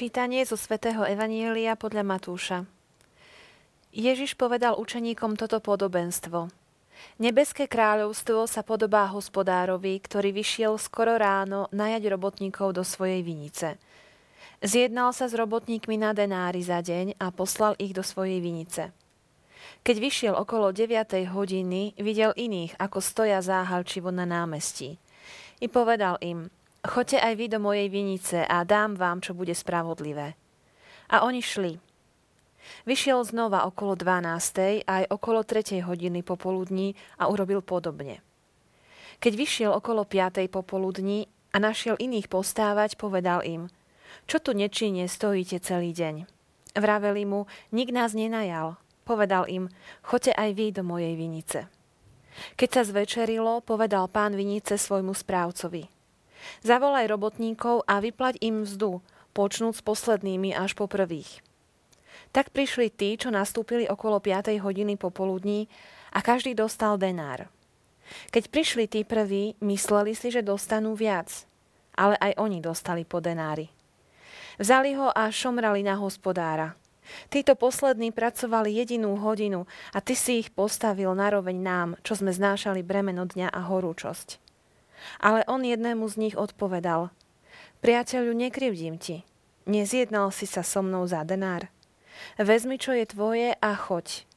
Čítanie zo svätého Evanielia podľa Matúša. Ježiš povedal učeníkom toto podobenstvo. Nebeské kráľovstvo sa podobá hospodárovi, ktorý vyšiel skoro ráno najať robotníkov do svojej vinice. Zjednal sa s robotníkmi na denári za deň a poslal ich do svojej vinice. Keď vyšiel okolo 9. hodiny, videl iných, ako stoja záhalčivo na námestí. I povedal im – Choďte aj vy do mojej vinice a dám vám, čo bude spravodlivé. A oni šli. Vyšiel znova okolo 12. aj okolo 3. hodiny popoludní a urobil podobne. Keď vyšiel okolo 5. popoludní a našiel iných postávať, povedal im, čo tu nečine stojíte celý deň. Vraveli mu, nik nás nenajal. Povedal im, choďte aj vy do mojej vinice. Keď sa zvečerilo, povedal pán vinice svojmu správcovi – Zavolaj robotníkov a vyplať im mzdu, počnúc s poslednými až po prvých. Tak prišli tí, čo nastúpili okolo 5. hodiny popoludní a každý dostal denár. Keď prišli tí prví, mysleli si, že dostanú viac, ale aj oni dostali po denári. Vzali ho a šomrali na hospodára. Títo poslední pracovali jedinú hodinu a ty si ich postavil naroveň nám, čo sme znášali bremeno dňa a horúčosť. Ale on jednému z nich odpovedal, priateľu, nekrivdím ti, nezjednal si sa so mnou za denár. Vezmi, čo je tvoje a choď.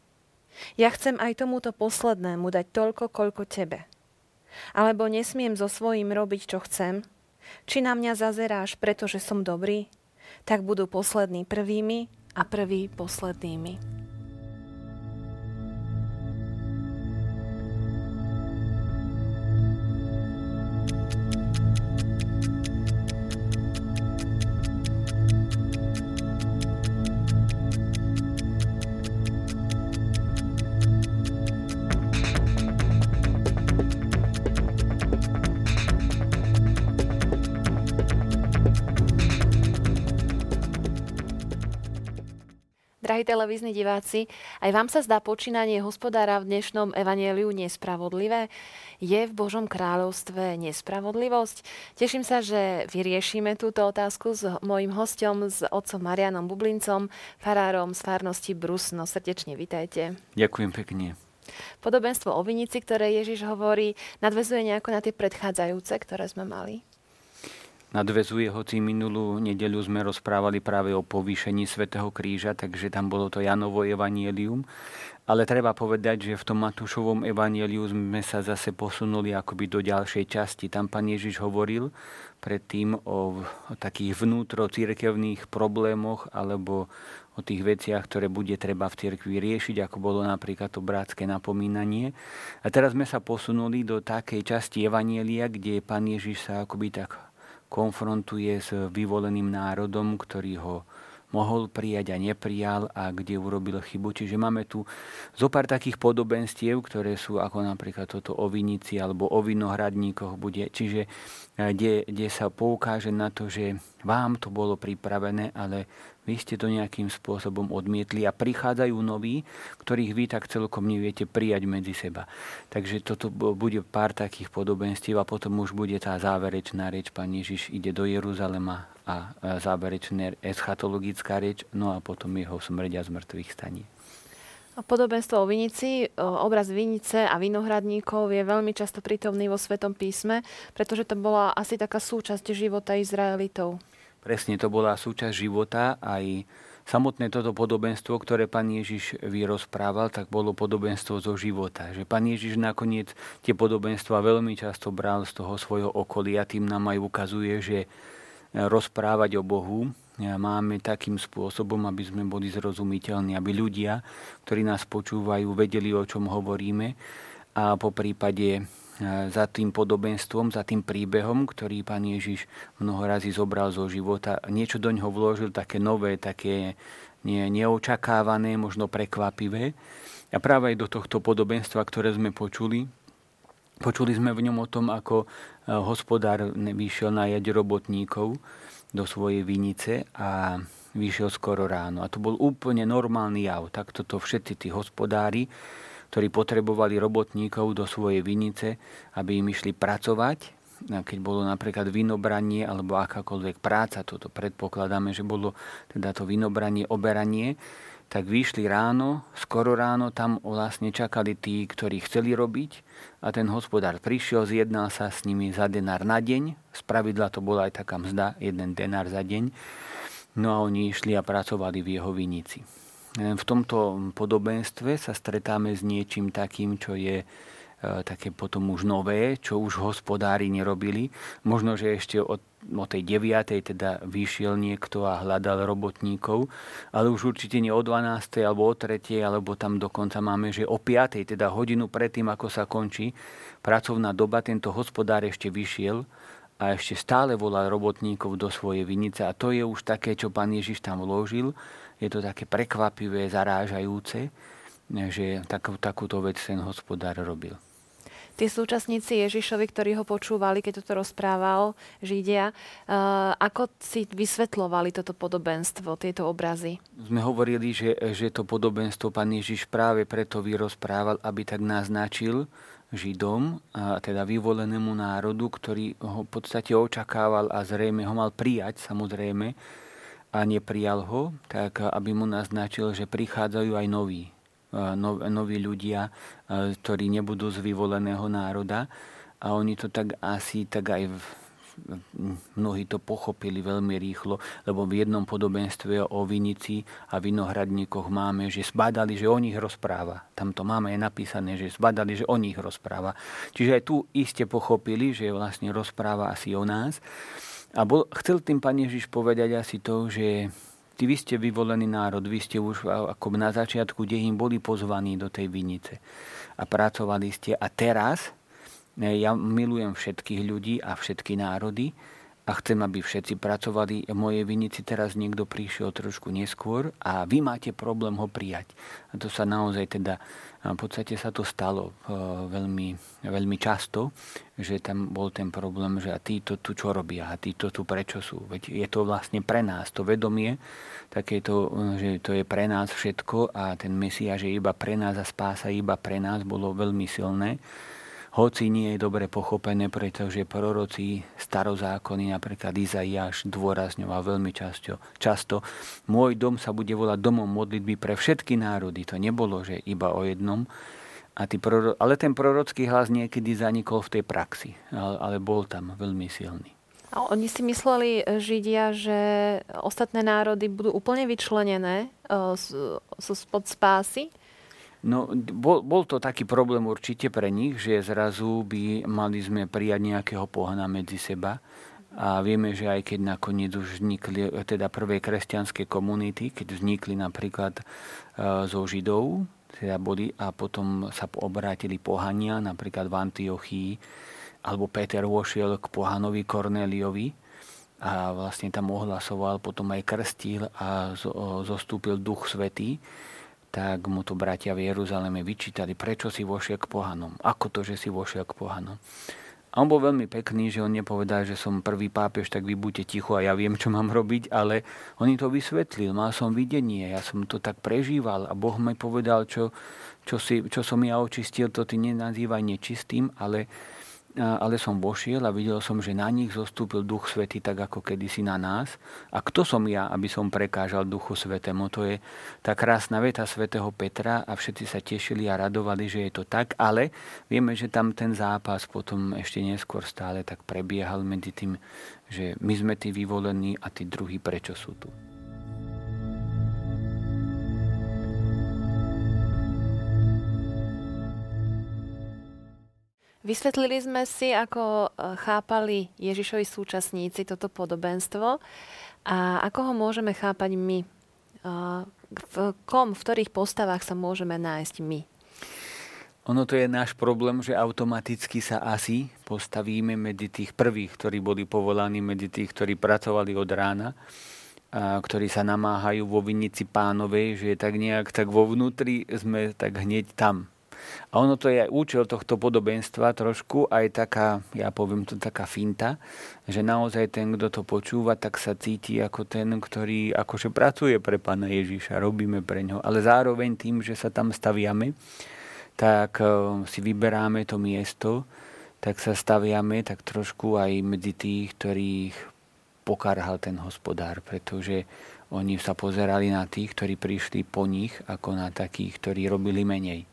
Ja chcem aj tomuto poslednému dať toľko, koľko tebe. Alebo nesmiem so svojím robiť, čo chcem? Či na mňa zazeráš, pretože som dobrý? Tak budú poslední prvými a prví poslednými. Televízni diváci, aj vám sa zdá počínanie hospodára v dnešnom evanieliu nespravodlivé? Je v Božom kráľovstve nespravodlivosť? Teším sa, že vyriešime túto otázku s mojim hostom, s otcom Marianom Bublincom, farárom z farnosti Brusno. Srdečne vitajte. Ďakujem pekne. Podobenstvo o vinici, ktoré Ježiš hovorí, nadvezuje nejako na tie predchádzajúce, ktoré sme mali? Nadvezuje, hoci minulú nedeľu sme rozprávali práve o povýšení Svetého kríža, takže tam bolo to Janovo evanielium. Ale treba povedať, že v tom Matúšovom evanieliu sme sa zase posunuli akoby do ďalšej časti. Tam pán Ježiš hovoril predtým o, o takých vnútro církevných problémoch alebo o tých veciach, ktoré bude treba v cirkvi riešiť, ako bolo napríklad to bratské napomínanie. A teraz sme sa posunuli do takej časti Evanielia, kde pán Ježiš sa akoby tak konfrontuje s vyvoleným národom, ktorý ho mohol prijať a neprijal a kde urobil chybu. Čiže máme tu zo pár takých podobenstiev, ktoré sú ako napríklad toto o vinici alebo o vinohradníkoch bude. Čiže eh, kde, kde sa poukáže na to, že vám to bolo pripravené, ale vy ste to nejakým spôsobom odmietli a prichádzajú noví, ktorých vy tak celkom neviete prijať medzi seba. Takže toto bude pár takých podobenstiev a potom už bude tá záverečná reč. Pán Ježiš ide do Jeruzalema a záverečná eschatologická reč, no a potom jeho smrť a zmrtvých staní. Podobenstvo o vinici, obraz vinice a vinohradníkov je veľmi často prítomný vo Svetom písme, pretože to bola asi taká súčasť života Izraelitov. Presne to bola súčasť života. Aj samotné toto podobenstvo, ktoré pán Ježiš vyrozprával, tak bolo podobenstvo zo života. Že pán Ježiš nakoniec tie podobenstva veľmi často bral z toho svojho okolia, tým nám aj ukazuje, že rozprávať o Bohu máme takým spôsobom, aby sme boli zrozumiteľní, aby ľudia, ktorí nás počúvajú, vedeli, o čom hovoríme. A po prípade za tým podobenstvom, za tým príbehom, ktorý pán Ježiš mnoho razy zobral zo života. Niečo do ňoho vložil také nové, také nie, neočakávané, možno prekvapivé. A práve aj do tohto podobenstva, ktoré sme počuli, počuli sme v ňom o tom, ako e, hospodár vyšiel najať robotníkov do svojej vinice a vyšiel skoro ráno. A to bol úplne normálny jav. Takto to všetci tí hospodári ktorí potrebovali robotníkov do svojej vinice, aby im išli pracovať. Keď bolo napríklad vinobranie alebo akákoľvek práca, toto predpokladáme, že bolo teda to vinobranie, oberanie, tak vyšli ráno, skoro ráno, tam vlastne čakali tí, ktorí chceli robiť. A ten hospodár prišiel, zjednal sa s nimi za denár na deň, z pravidla to bola aj taká mzda, jeden denár za deň, no a oni išli a pracovali v jeho vinici. V tomto podobenstve sa stretáme s niečím takým, čo je E, také potom už nové, čo už hospodári nerobili. Možno, že ešte od, o tej 9. teda vyšiel niekto a hľadal robotníkov, ale už určite nie o 12. alebo o 3. alebo tam dokonca máme, že o 5. teda hodinu predtým, ako sa končí pracovná doba, tento hospodár ešte vyšiel a ešte stále volal robotníkov do svojej vinice a to je už také, čo pán Ježiš tam vložil. Je to také prekvapivé, zarážajúce, že takú, takúto vec ten hospodár robil tí súčasníci Ježišovi, ktorí ho počúvali, keď toto rozprával, Židia, uh, ako si vysvetlovali toto podobenstvo, tieto obrazy? Sme hovorili, že, že to podobenstvo pán Ježiš práve preto vyrozprával, aby tak naznačil Židom, a teda vyvolenému národu, ktorý ho v podstate očakával a zrejme ho mal prijať, samozrejme, a neprijal ho, tak aby mu naznačil, že prichádzajú aj noví noví ľudia, ktorí nebudú z vyvoleného národa. A oni to tak asi tak aj v, mnohí to pochopili veľmi rýchlo, lebo v jednom podobenstve o vinici a vinohradníkoch máme, že zbadali, že o nich rozpráva. Tam to máme aj napísané, že zbadali, že o nich rozpráva. Čiže aj tu iste pochopili, že vlastne rozpráva asi o nás. A bol, chcel tým Pán Ježiš povedať asi to, že Ty vy ste vyvolený národ, vy ste už ako na začiatku dejím boli pozvaní do tej vinice a pracovali ste. A teraz ja milujem všetkých ľudí a všetky národy a chcem, aby všetci pracovali. V mojej vinici teraz niekto prišiel trošku neskôr a vy máte problém ho prijať. A to sa naozaj teda, v podstate sa to stalo e, veľmi, veľmi často, že tam bol ten problém, že a títo tu čo robia a títo tu prečo sú. Veď je to vlastne pre nás, to vedomie, takéto, že to je pre nás všetko a ten Mesia, že iba pre nás a spása iba pre nás, bolo veľmi silné hoci nie je dobre pochopené, pretože proroci starozákony, napríklad Izaiáš, dôrazňoval veľmi často, často, môj dom sa bude volať domom modlitby pre všetky národy. To nebolo, že iba o jednom. A ty proro... Ale ten prorocký hlas niekedy zanikol v tej praxi, ale, bol tam veľmi silný. A oni si mysleli, Židia, že ostatné národy budú úplne vyčlenené uh, spod spásy? No, bol, bol to taký problém určite pre nich, že zrazu by mali sme prijať nejakého pohana medzi seba. A vieme, že aj keď nakoniec už vznikli teda prvé kresťanské komunity, keď vznikli napríklad e, zo Židov, teda boli a potom sa obrátili pohania, napríklad v Antiochii, alebo Peter vošiel k pohanovi Korneliovi a vlastne tam ohlasoval, potom aj krstil a zostúpil Duch Svetý tak mu to bratia v Jeruzaleme vyčítali, prečo si vošiel k pohanom. Ako to, že si vošiel k pohanom. A on bol veľmi pekný, že on nepovedal, že som prvý pápež, tak vy buďte ticho a ja viem, čo mám robiť, ale on to vysvetlil. Mal som videnie, ja som to tak prežíval a Boh mi povedal, čo, čo, si, čo som ja očistil, to ty nenazývaj nečistým, ale ale som vošiel a videl som, že na nich zostúpil Duch Svety tak ako kedysi na nás. A kto som ja, aby som prekážal Duchu Svetému? To je tá krásna veta svätého Petra a všetci sa tešili a radovali, že je to tak, ale vieme, že tam ten zápas potom ešte neskôr stále tak prebiehal medzi tým, že my sme tí vyvolení a tí druhí prečo sú tu. Vysvetlili sme si, ako e, chápali Ježišovi súčasníci toto podobenstvo a ako ho môžeme chápať my. E, v kom, v ktorých postavách sa môžeme nájsť my. Ono to je náš problém, že automaticky sa asi postavíme medzi tých prvých, ktorí boli povolaní, medzi tých, ktorí pracovali od rána, a ktorí sa namáhajú vo vinici pánovej, že je tak nejak tak vo vnútri sme tak hneď tam. A ono to je aj účel tohto podobenstva trošku, aj taká, ja poviem to taká finta, že naozaj ten, kto to počúva, tak sa cíti ako ten, ktorý akože pracuje pre pána Ježiša, robíme pre ňo. Ale zároveň tým, že sa tam staviame, tak eh, si vyberáme to miesto, tak sa staviame tak trošku aj medzi tých, ktorých pokarhal ten hospodár, pretože oni sa pozerali na tých, ktorí prišli po nich, ako na takých, ktorí robili menej.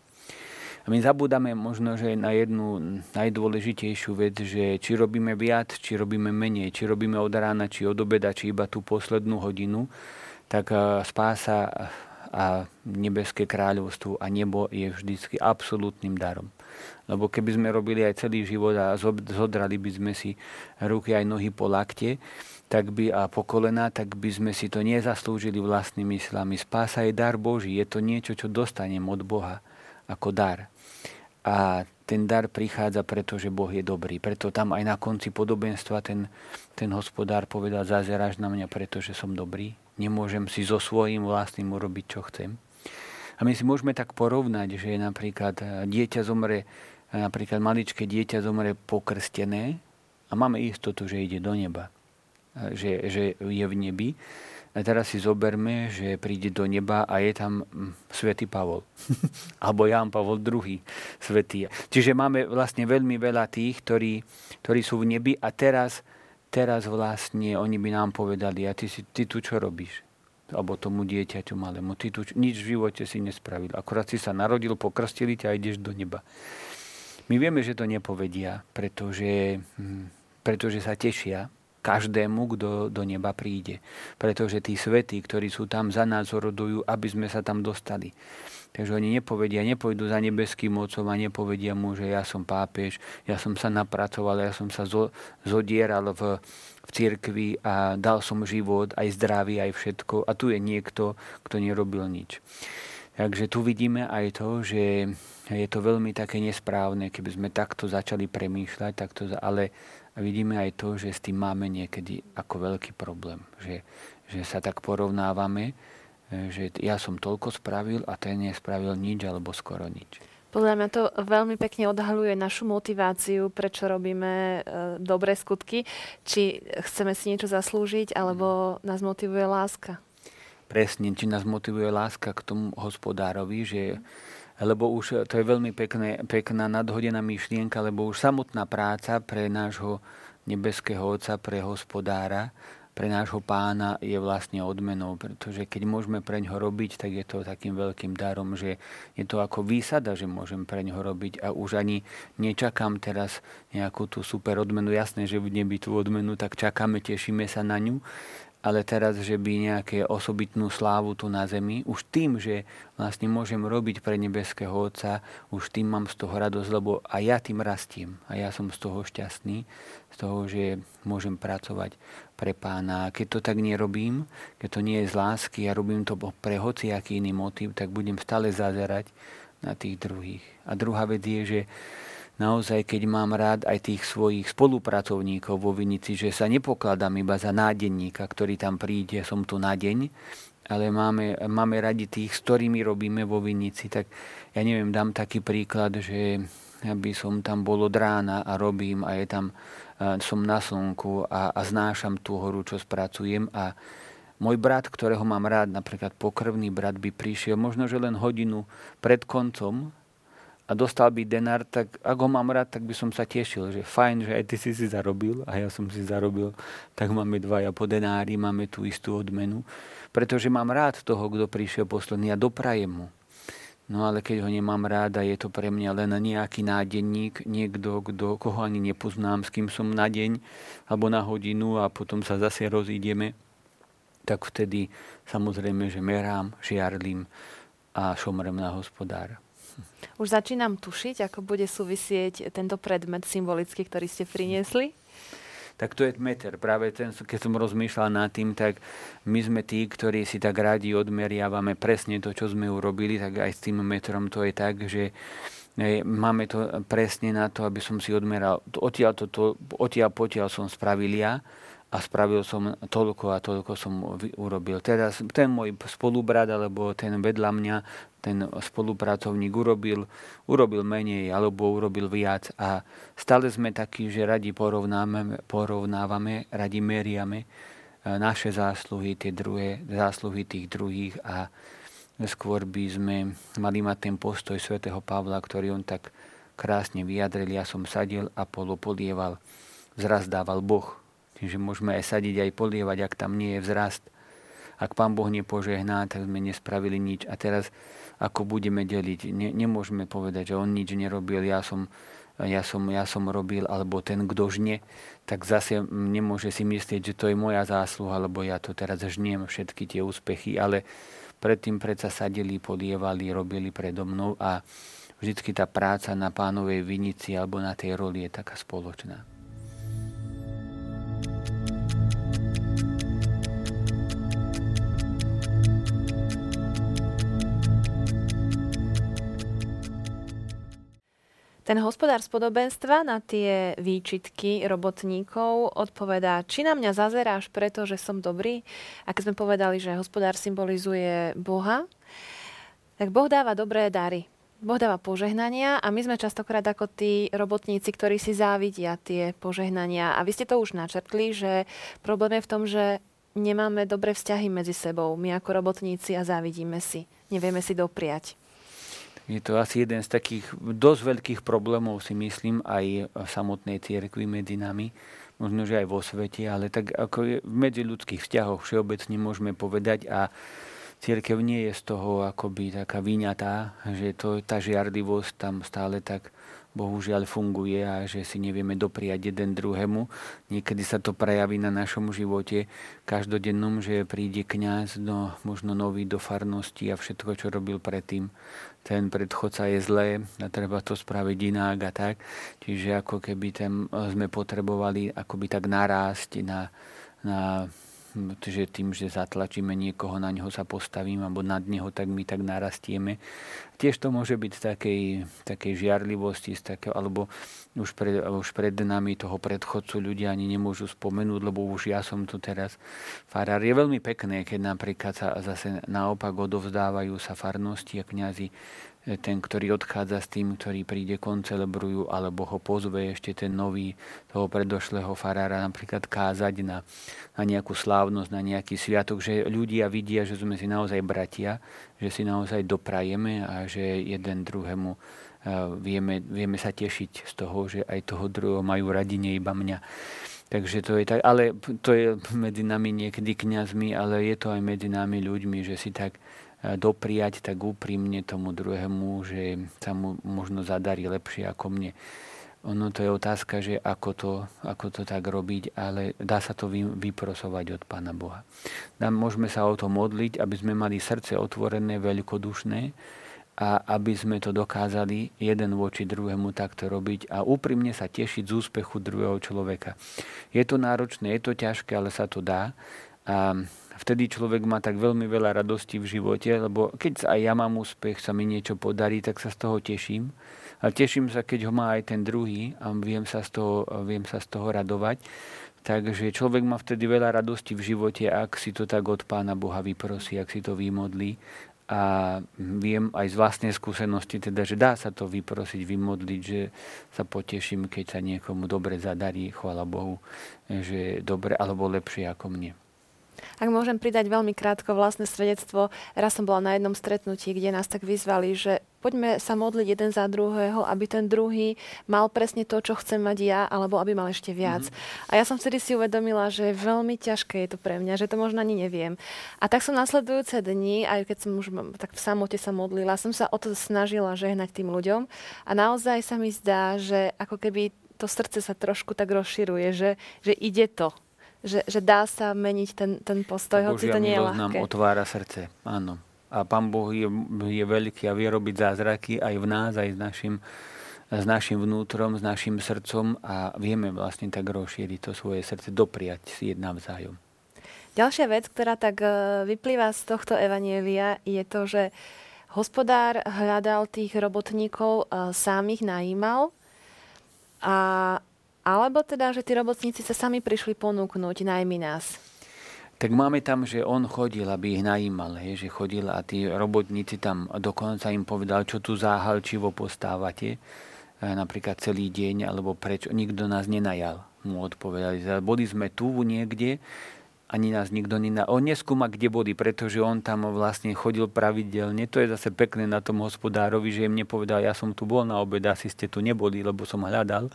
A my zabúdame možno, že na jednu najdôležitejšiu vec, že či robíme viac, či robíme menej, či robíme od rána, či od obeda, či iba tú poslednú hodinu, tak eh, spása a nebeské kráľovstvo a nebo je vždycky absolútnym darom. Lebo keby sme robili aj celý život a zodrali by sme si ruky aj nohy po lakte, tak by a po kolena, tak by sme si to nezaslúžili vlastnými silami. Spása je dar Boží, je to niečo, čo dostanem od Boha ako dar. A ten dar prichádza, pretože Boh je dobrý. Preto tam aj na konci podobenstva ten, ten hospodár povedal, zazeráš na mňa, pretože som dobrý. Nemôžem si so svojím vlastným urobiť, čo chcem. A my si môžeme tak porovnať, že napríklad eh, dieťa zomre, eh, napríklad maličké dieťa zomre pokrstené a máme istotu, že ide do neba že, že je v nebi. A teraz si zoberme, že príde do neba a je tam hm, svätý Pavol. Alebo Ján Pavol II svätý. Čiže máme vlastne veľmi veľa tých, ktorí, ktorí sú v nebi a teraz, teraz vlastne oni by nám povedali, a ty, si, ty tu čo robíš? Alebo tomu dieťaťu malému. Ty tu nič v živote si nespravil. Akurát si sa narodil, pokrstili ťa a ideš do neba. My vieme, že to nepovedia, pretože, hm, pretože sa tešia, každému, kto do neba príde. Pretože tí svetí, ktorí sú tam za nás rodujú, aby sme sa tam dostali. Takže oni nepovedia, nepojdu za nebeským mocom a nepovedia mu, že ja som pápež, ja som sa napracoval, ja som sa zo, zodieral v, v cirkvi a dal som život, aj zdravie, aj všetko. A tu je niekto, kto nerobil nič. Takže tu vidíme aj to, že je to veľmi také nesprávne, keby sme takto začali premýšľať, takto, ale vidíme aj to, že s tým máme niekedy ako veľký problém. Že, že sa tak porovnávame, e, že ja som toľko spravil a ten nespravil nič alebo skoro nič. Podľa mňa to veľmi pekne odhaluje našu motiváciu, prečo robíme e, dobré skutky. Či chceme si niečo zaslúžiť, alebo nás motivuje láska. Presne, či nás motivuje láska k tomu hospodárovi, že lebo už to je veľmi pekné, pekná nadhodená myšlienka, lebo už samotná práca pre nášho nebeského Otca, pre hospodára, pre nášho pána je vlastne odmenou, pretože keď môžeme pre ňo robiť, tak je to takým veľkým darom, že je to ako výsada, že môžem pre ňo robiť a už ani nečakám teraz nejakú tú super odmenu. Jasné, že v nebi tú odmenu, tak čakáme, tešíme sa na ňu, ale teraz, že by nejaké osobitnú slávu tu na zemi, už tým, že vlastne môžem robiť pre nebeského Otca, už tým mám z toho radosť, lebo aj ja tým rastiem a ja som z toho šťastný, z toho, že môžem pracovať pre pána. A keď to tak nerobím, keď to nie je z lásky a robím to pre hociaký iný motiv, tak budem stále zazerať na tých druhých. A druhá vec je, že naozaj, keď mám rád aj tých svojich spolupracovníkov vo Vinici, že sa nepokladám iba za nádenníka, ktorý tam príde, som tu na deň, ale máme, máme radi tých, s ktorými robíme vo Vinici, tak ja neviem, dám taký príklad, že aby som tam bol od rána a robím a je tam, som na slnku a, a znášam tú horu, čo spracujem a môj brat, ktorého mám rád, napríklad pokrvný brat, by prišiel možno, že len hodinu pred koncom a dostal by denár, tak ak ho mám rád, tak by som sa tešil, že fajn, že aj ty si si zarobil a ja som si zarobil, tak máme dvaja po denári, máme tú istú odmenu, pretože mám rád toho, kto prišiel posledný a doprajem mu. No ale keď ho nemám rád a je to pre mňa len nejaký nádenník, niekto, kdo, koho ani nepoznám, s kým som na deň alebo na hodinu a potom sa zase rozídeme, tak vtedy samozrejme, že merám, žiarlim a šomrem na hospodára. Už začínam tušiť, ako bude súvisieť tento predmet symbolický, ktorý ste priniesli? tak to je meter. Práve ten, keď som rozmýšľal nad tým, tak my sme tí, ktorí si tak radi odmeriavame presne to, čo sme urobili, tak aj s tým metrom to je tak, že máme to presne na to, aby som si odmeral. Odtiaľ, to, to, odtiaľ potiaľ som spravil ja a spravil som toľko a toľko som urobil. Teraz ten môj spolubrat alebo ten vedľa mňa, ten spolupracovník urobil, urobil menej alebo urobil viac a stále sme takí, že radi porovnávame, radi meriame e, naše zásluhy, tie druhé, zásluhy tých druhých a skôr by sme mali mať ten postoj svätého Pavla, ktorý on tak krásne vyjadril, ja som sadil a polo podieval, vzrast dával Boh. Čiže môžeme aj sadiť, aj polievať, ak tam nie je vzrast. Ak Pán Boh nepožehná, tak sme nespravili nič. A teraz ako budeme deliť? Ne, nemôžeme povedať, že on nič nerobil, ja som ja som, ja som robil, alebo ten, kto žne, tak zase nemôže si myslieť, že to je moja zásluha, lebo ja to teraz žniem všetky tie úspechy, ale predtým predsa sadili, podievali, robili predo mnou a vždycky tá práca na pánovej vinici alebo na tej roli je taká spoločná. Ten hospodár z podobenstva na tie výčitky robotníkov odpovedá, či na mňa zazeráš preto, že som dobrý. A keď sme povedali, že hospodár symbolizuje Boha, tak Boh dáva dobré dary. Boh dáva požehnania a my sme častokrát ako tí robotníci, ktorí si závidia tie požehnania. A vy ste to už načrtli, že problém je v tom, že nemáme dobré vzťahy medzi sebou. My ako robotníci a závidíme si. Nevieme si dopriať. Je to asi jeden z takých dosť veľkých problémov, si myslím, aj v samotnej cirkvi medzi nami, možno, že aj vo svete, ale tak ako je v medziľudských vzťahoch všeobecne môžeme povedať a církev nie je z toho akoby taká vyňatá, že to, tá žiarlivosť tam stále tak bohužiaľ funguje a že si nevieme dopriať jeden druhému. Niekedy sa to prejaví na našom živote každodennom, že príde kňaz, no, možno nový do farnosti a všetko, čo robil predtým, ten predchodca je zlé a treba to spraviť inak a tak. Čiže ako keby ten, sme potrebovali akoby tak narásť na, na že tým, že zatlačíme niekoho, na neho sa postavím alebo nad neho, tak my tak narastieme. Tiež to môže byť z takej, takej žiarlivosti, z takého, alebo už pred, už pred nami toho predchodcu ľudia ani nemôžu spomenúť, lebo už ja som tu teraz farár. Je veľmi pekné, keď napríklad sa zase naopak odovzdávajú sa farnosti a kňazi ten, ktorý odchádza s tým, ktorý príde, koncelebrujú, alebo ho pozve ešte ten nový, toho predošlého farára napríklad kázať na, na nejakú slávnosť, na nejaký sviatok, že ľudia vidia, že sme si naozaj bratia, že si naozaj doprajeme a že jeden druhému vieme, vieme sa tešiť z toho, že aj toho druhého majú radi, nie iba mňa. Takže to je tak, ale to je medzi nami niekedy kňazmi, ale je to aj medzi nami ľuďmi, že si tak dopriať tak úprimne tomu druhému, že sa mu možno zadarí lepšie ako mne. Ono to je otázka, že ako to, ako to tak robiť, ale dá sa to vyprosovať od Pána Boha. Môžeme sa o to modliť, aby sme mali srdce otvorené, veľkodušné a aby sme to dokázali jeden voči druhému takto robiť a úprimne sa tešiť z úspechu druhého človeka. Je to náročné, je to ťažké, ale sa to dá. A vtedy človek má tak veľmi veľa radosti v živote, lebo keď aj ja mám úspech, sa mi niečo podarí, tak sa z toho teším. A teším sa, keď ho má aj ten druhý a viem sa z toho, viem sa z toho radovať. Takže človek má vtedy veľa radosti v živote, ak si to tak od Pána Boha vyprosí, ak si to vymodlí. A viem aj z vlastnej skúsenosti, teda, že dá sa to vyprosiť, vymodliť, že sa poteším, keď sa niekomu dobre zadarí, chvala Bohu, že dobre alebo lepšie ako mne. Ak môžem pridať veľmi krátko vlastné svedectvo, raz som bola na jednom stretnutí, kde nás tak vyzvali, že poďme sa modliť jeden za druhého, aby ten druhý mal presne to, čo chcem mať ja, alebo aby mal ešte viac. Mm-hmm. A ja som vtedy si uvedomila, že je veľmi ťažké je to pre mňa, že to možno ani neviem. A tak som nasledujúce dni, aj keď som už tak v samote sa modlila, som sa o to snažila žehnať tým ľuďom. A naozaj sa mi zdá, že ako keby to srdce sa trošku tak rozširuje, že, že ide to že, že dá sa meniť ten, ten postoj, hoci to nie je ľahké. nám otvára srdce, áno. A Pán Boh je, je veľký a vie robiť zázraky aj v nás, aj s našim, s našim vnútrom, s našim srdcom a vieme vlastne tak rozšíriť to svoje srdce, dopriať si jedna vzájom. Ďalšia vec, ktorá tak e, vyplýva z tohto evanielia, je to, že hospodár hľadal tých robotníkov, e, sám ich najímal a alebo teda, že tí robotníci sa sami prišli ponúknuť, najmä nás. Tak máme tam, že on chodil, aby ich najímal, hej, že chodil a tí robotníci tam dokonca im povedal, čo tu záhalčivo postávate, e, napríklad celý deň, alebo prečo nikto nás nenajal, mu odpovedali. Boli sme tu niekde ani nás nikto nená. On neskúma, kde boli, pretože on tam vlastne chodil pravidelne. To je zase pekné na tom hospodárovi, že im nepovedal, ja som tu bol na obed, asi ste tu neboli, lebo som hľadal.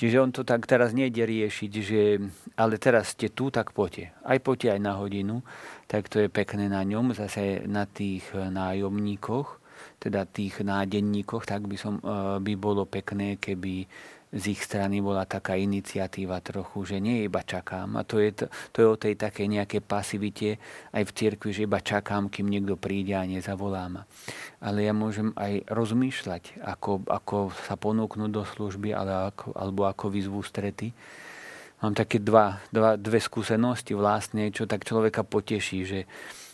Čiže on to tak teraz nejde riešiť, že ale teraz ste tu, tak poďte. Aj poďte aj na hodinu. Tak to je pekné na ňom, zase na tých nájomníkoch, teda tých nádenníkoch, tak by, som, eh, by bolo pekné, keby z ich strany bola taká iniciatíva trochu, že nie iba čakám. A to je, to, je o tej takej nejakej pasivite aj v cirkvi, že iba čakám, kým niekto príde a nezavolá ma. Ale ja môžem aj rozmýšľať, ako, ako sa ponúknuť do služby ale ako, alebo ako vyzvu strety. Mám také dva, dva, dve skúsenosti vlastne, čo tak človeka poteší, že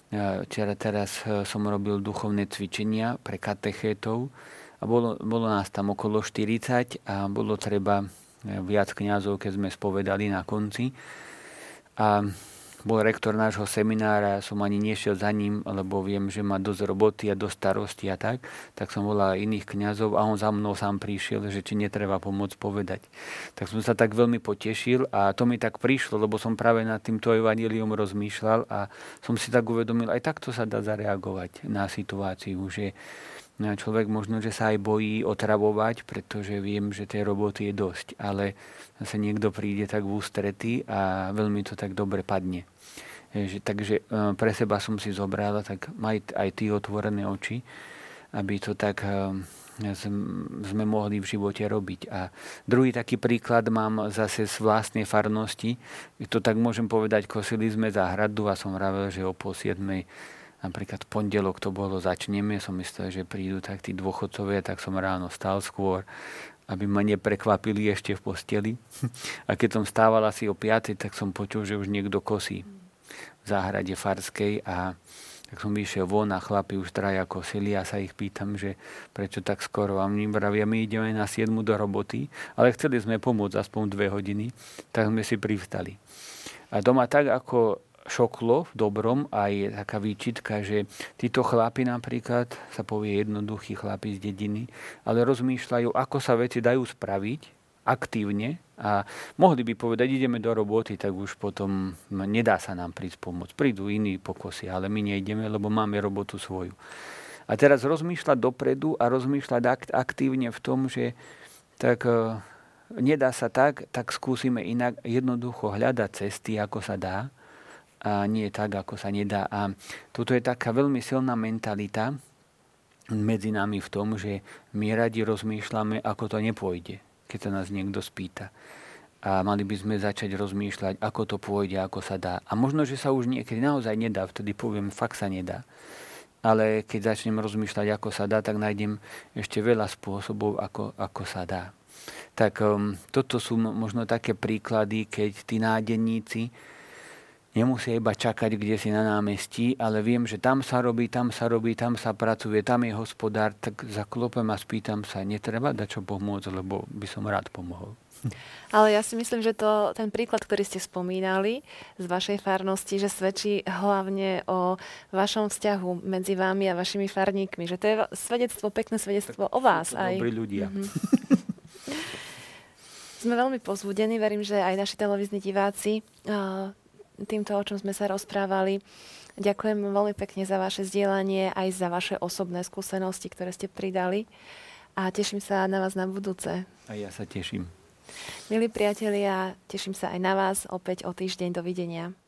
e, teraz e, som robil duchovné cvičenia pre katechétov a bolo, bolo nás tam okolo 40 a bolo treba eh, viac kňazov, keď sme spovedali na konci. A bol rektor nášho seminára, som ani nešiel za ním, lebo viem, že má dosť roboty a dosť starosti a tak, tak som volal iných kňazov a on za mnou sám prišiel, že či netreba pomôcť povedať. Tak som sa tak veľmi potešil a to mi tak prišlo, lebo som práve nad týmto evanílium rozmýšľal a som si tak uvedomil, aj takto sa dá zareagovať na situáciu, že človek možno, že sa aj bojí otravovať, pretože viem, že tej roboty je dosť, ale zase niekto príde tak v ústrety a veľmi to tak dobre padne. Že, takže e, pre seba som si zobral, tak maj aj ty otvorené oči, aby to tak e, sme mohli v živote robiť. A druhý taký príklad mám zase z vlastnej farnosti. To tak môžem povedať, kosili sme záhradu a som vravel, že o pol 7 napríklad pondelok to bolo, začneme, som myslel, že prídu tak tí dôchodcovia, tak som ráno stal skôr, aby ma neprekvapili ešte v posteli. A keď som stával asi o 5, tak som počul, že už niekto kosí v záhrade Farskej a tak som vyšiel von a chlapi už traja kosili a sa ich pýtam, že prečo tak skoro. A my vravia, my ideme na 7 do roboty, ale chceli sme pomôcť aspoň dve hodiny, tak sme si privstali. A doma tak, ako šoklo v dobrom a je taká výčitka, že títo chlapi napríklad, sa povie jednoduchí chlapi z dediny, ale rozmýšľajú, ako sa veci dajú spraviť aktívne a mohli by povedať, ideme do roboty, tak už potom nedá sa nám prísť pomôcť. Prídu iní pokosy, ale my nejdeme, lebo máme robotu svoju. A teraz rozmýšľať dopredu a rozmýšľať aktívne v tom, že tak e, nedá sa tak, tak skúsime inak jednoducho hľadať cesty, ako sa dá nie tak, ako sa nedá. A toto je taká veľmi silná mentalita medzi nami v tom, že my radi rozmýšľame, ako to nepôjde, keď sa nás niekto spýta. A mali by sme začať rozmýšľať, ako to pôjde, ako sa dá. A možno, že sa už niekedy naozaj nedá, vtedy poviem, fakt sa nedá. Ale keď začnem rozmýšľať, ako sa dá, tak nájdem ešte veľa spôsobov, ako, ako sa dá. Tak um, toto sú možno také príklady, keď tí nádenníci, nemusia iba čakať kde si na námestí, ale viem, že tam sa robí, tam sa robí, tam sa pracuje, tam je hospodár, tak zaklopem a spýtam sa, netreba dať čo pomôcť, lebo by som rád pomohol. Ale ja si myslím, že to, ten príklad, ktorý ste spomínali z vašej farnosti, že svedčí hlavne o vašom vzťahu medzi vami a vašimi farníkmi. Že to je svedectvo, pekné svedectvo tak o vás. Aj. Dobrí ľudia. Mm-hmm. Sme veľmi pozbudení, verím, že aj naši televízni diváci uh, týmto, o čom sme sa rozprávali. Ďakujem veľmi pekne za vaše zdieľanie, aj za vaše osobné skúsenosti, ktoré ste pridali. A teším sa na vás na budúce. A ja sa teším. Milí priatelia, teším sa aj na vás opäť o týždeň. Dovidenia.